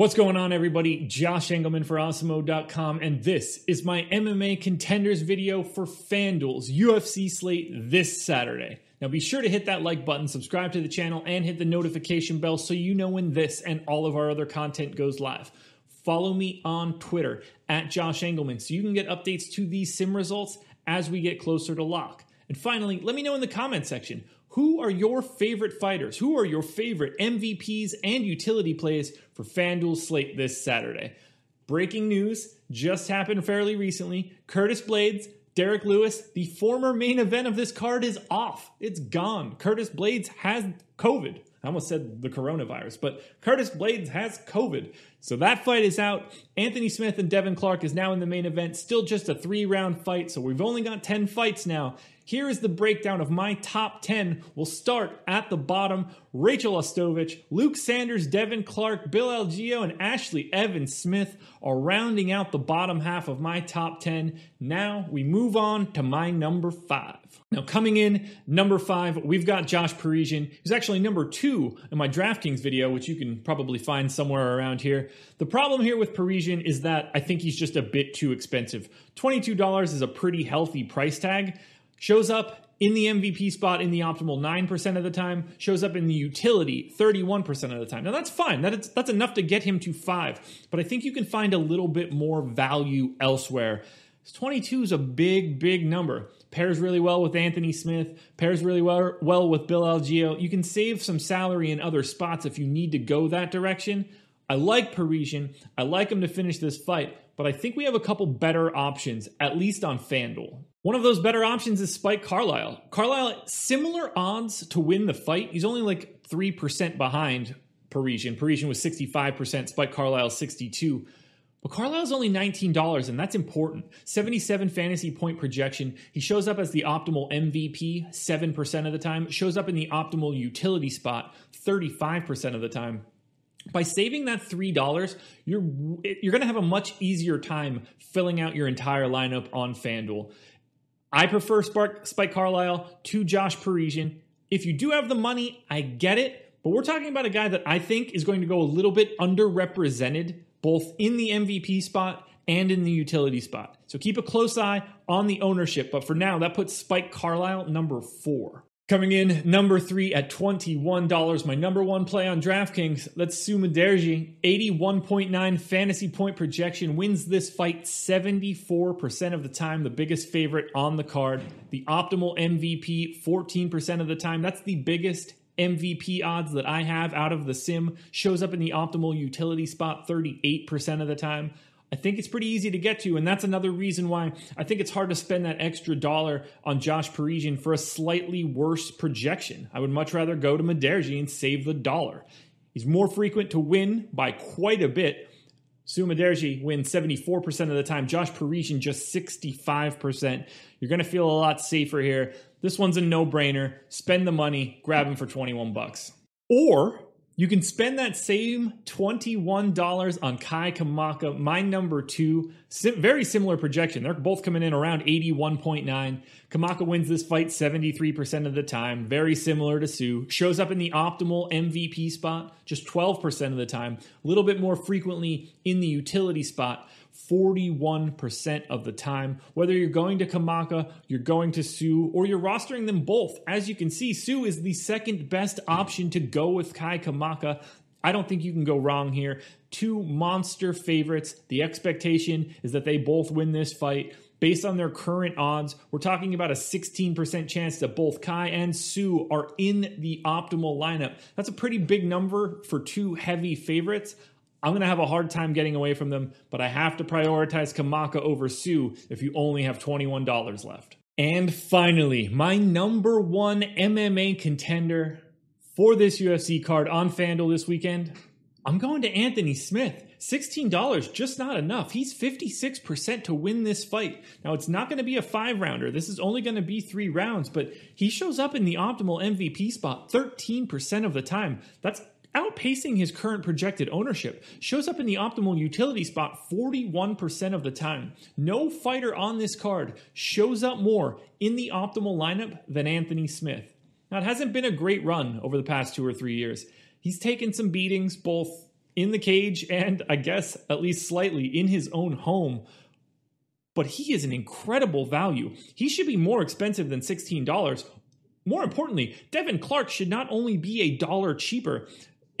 What's going on, everybody? Josh Engleman for Awesemo.com, and this is my MMA contenders video for FanDuel's UFC slate this Saturday. Now, be sure to hit that like button, subscribe to the channel, and hit the notification bell so you know when this and all of our other content goes live. Follow me on Twitter at Josh Engleman so you can get updates to these sim results as we get closer to lock. And finally, let me know in the comment section who are your favorite fighters? Who are your favorite MVPs and utility plays for FanDuel slate this Saturday? Breaking news just happened fairly recently. Curtis Blaydes, Derrick Lewis, the former main event of this card is off. It's gone. Curtis Blaydes has COVID. I almost said the coronavirus, but Curtis Blaydes has COVID. So that fight is out. Anthony Smith and Devin Clark is now in the main event. Still just a three round fight. So we've only got 10 fights now. Here is the breakdown of my top 10. We'll start at the bottom. Rachel Ostovich, Luke Sanders, Devin Clark, Bill Algeo, and Ashley Evans Smith are rounding out the bottom half of my top 10. Now we move on to my number five. Now, coming in number five, we've got Josh Parisian. He's actually number two in my DraftKings video, which you can probably find somewhere around here. The problem here with Parisian is that I think he's just a bit too expensive. $22 is a pretty healthy price tag. Shows up in the MVP spot in the optimal 9% of the time, shows up in the utility 31% of the time. Now that's fine. That is, that's enough to get him to 5, but I think you can find a little bit more value elsewhere. 22 is a big big number. Pairs really well with Anthony Smith, pairs really well, well with Bill Algeo. You can save some salary in other spots if you need to go that direction. I like Parisian. I like him to finish this fight, but I think we have a couple better options, at least on FanDuel. One of those better options is Spike Carlyle. Carlyle, similar odds to win the fight. He's only like 3% behind Parisian. Parisian was 65%, Spike Carlyle 62. But Carlyle's only $19, and that's important. 77 fantasy point projection. He shows up as the optimal MVP 7% of the time, shows up in the optimal utility spot 35% of the time. By saving that $3, you're you're going to have a much easier time filling out your entire lineup on FanDuel. I prefer Spark, Spike Carlyle to Josh Parisian. If you do have the money, I get it. But we're talking about a guy that I think is going to go a little bit underrepresented, both in the MVP spot and in the utility spot. So keep a close eye on the ownership. But for now, that puts Spike Carlyle number four. Coming in number three at $21. My number one play on DraftKings. That's Su Mudaerji. 81.9 fantasy point projection. Wins this fight 74% of the time. The biggest favorite on the card. The optimal MVP 14% of the time. That's the biggest MVP odds that I have out of the sim. Shows up in the optimal utility spot 38% of the time. I think it's pretty easy to get to, and that's another reason why I think it's hard to spend that extra dollar on Josh Parisian for a slightly worse projection. I would much rather go to Mudaerji and save the dollar. He's more frequent to win by quite a bit. Su Mudaerji wins 74% of the time. Josh Parisian just 65%. You're going to feel a lot safer here. This one's a no-brainer. Spend the money, grab him for 21 bucks. Or you can spend that same $21 on Kai Kamaka, my number two. Sim- very similar projection. They're both coming in around 81.9. Kamaka wins this fight 73% of the time. Very similar to Su. Shows up in the optimal MVP spot just 12% of the time. A little bit more frequently in the utility spot. 41% of the time. Whether you're going to Kamaka, you're going to Su, or you're rostering them both. As you can see, Su is the second best option to go with Kai Kamaka. I don't think you can go wrong here. Two monster favorites. The expectation is that they both win this fight. Based on their current odds, we're talking about a 16% chance that both Kai and Su are in the optimal lineup. That's a pretty big number for two heavy favorites. I'm going to have a hard time getting away from them, but I have to prioritize Kamaka over Su if you only have $21 left. And finally, my number one MMA contender for this UFC card on FanDuel this weekend, I'm going to Anthony Smith. $16, just not enough. He's 56% to win this fight. Now, it's not going to be a five rounder. This is only going to be three rounds, but he shows up in the optimal MVP spot 13% of the time. That's outpacing his current projected ownership. Shows up in the optimal utility spot 41% of the time. No fighter on this card shows up more in the optimal lineup than Anthony Smith. Now, it hasn't been a great run over the past two or three years. He's taken some beatings both in the cage and, I guess, at least slightly in his own home. But he is an incredible value. He should be more expensive than $16. More importantly, Devin Clark should not only be a dollar cheaper,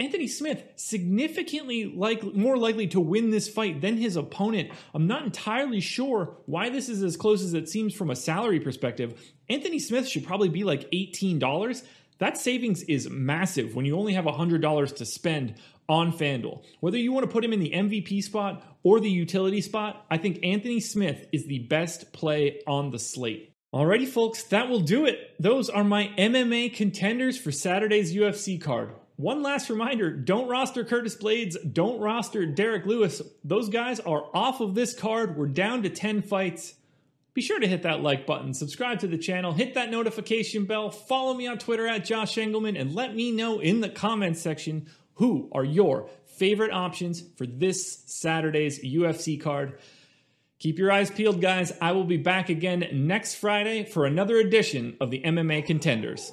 Anthony Smith significantly like more likely to win this fight than his opponent. I'm not entirely sure why this is as close as it seems from a salary perspective. Anthony Smith should probably be like $18. That savings is massive when you only have $100 to spend on FanDuel. Whether you want to put him in the MVP spot or the utility spot, I think Anthony Smith is the best play on the slate. Alrighty, folks, that will do it. Those are my MMA contenders for Saturday's UFC card. One last reminder don't roster Curtis Blaydes, don't roster Derrick Lewis. Those guys are off of this card. We're down to 10 fights. Be sure to hit that like button, subscribe to the channel, hit that notification bell, follow me on Twitter at Josh Engleman, and let me know in the comments section who are your favorite options for this Saturday's UFC card. Keep your eyes peeled, guys. I will be back again next Friday for another edition of the MMA Contenders.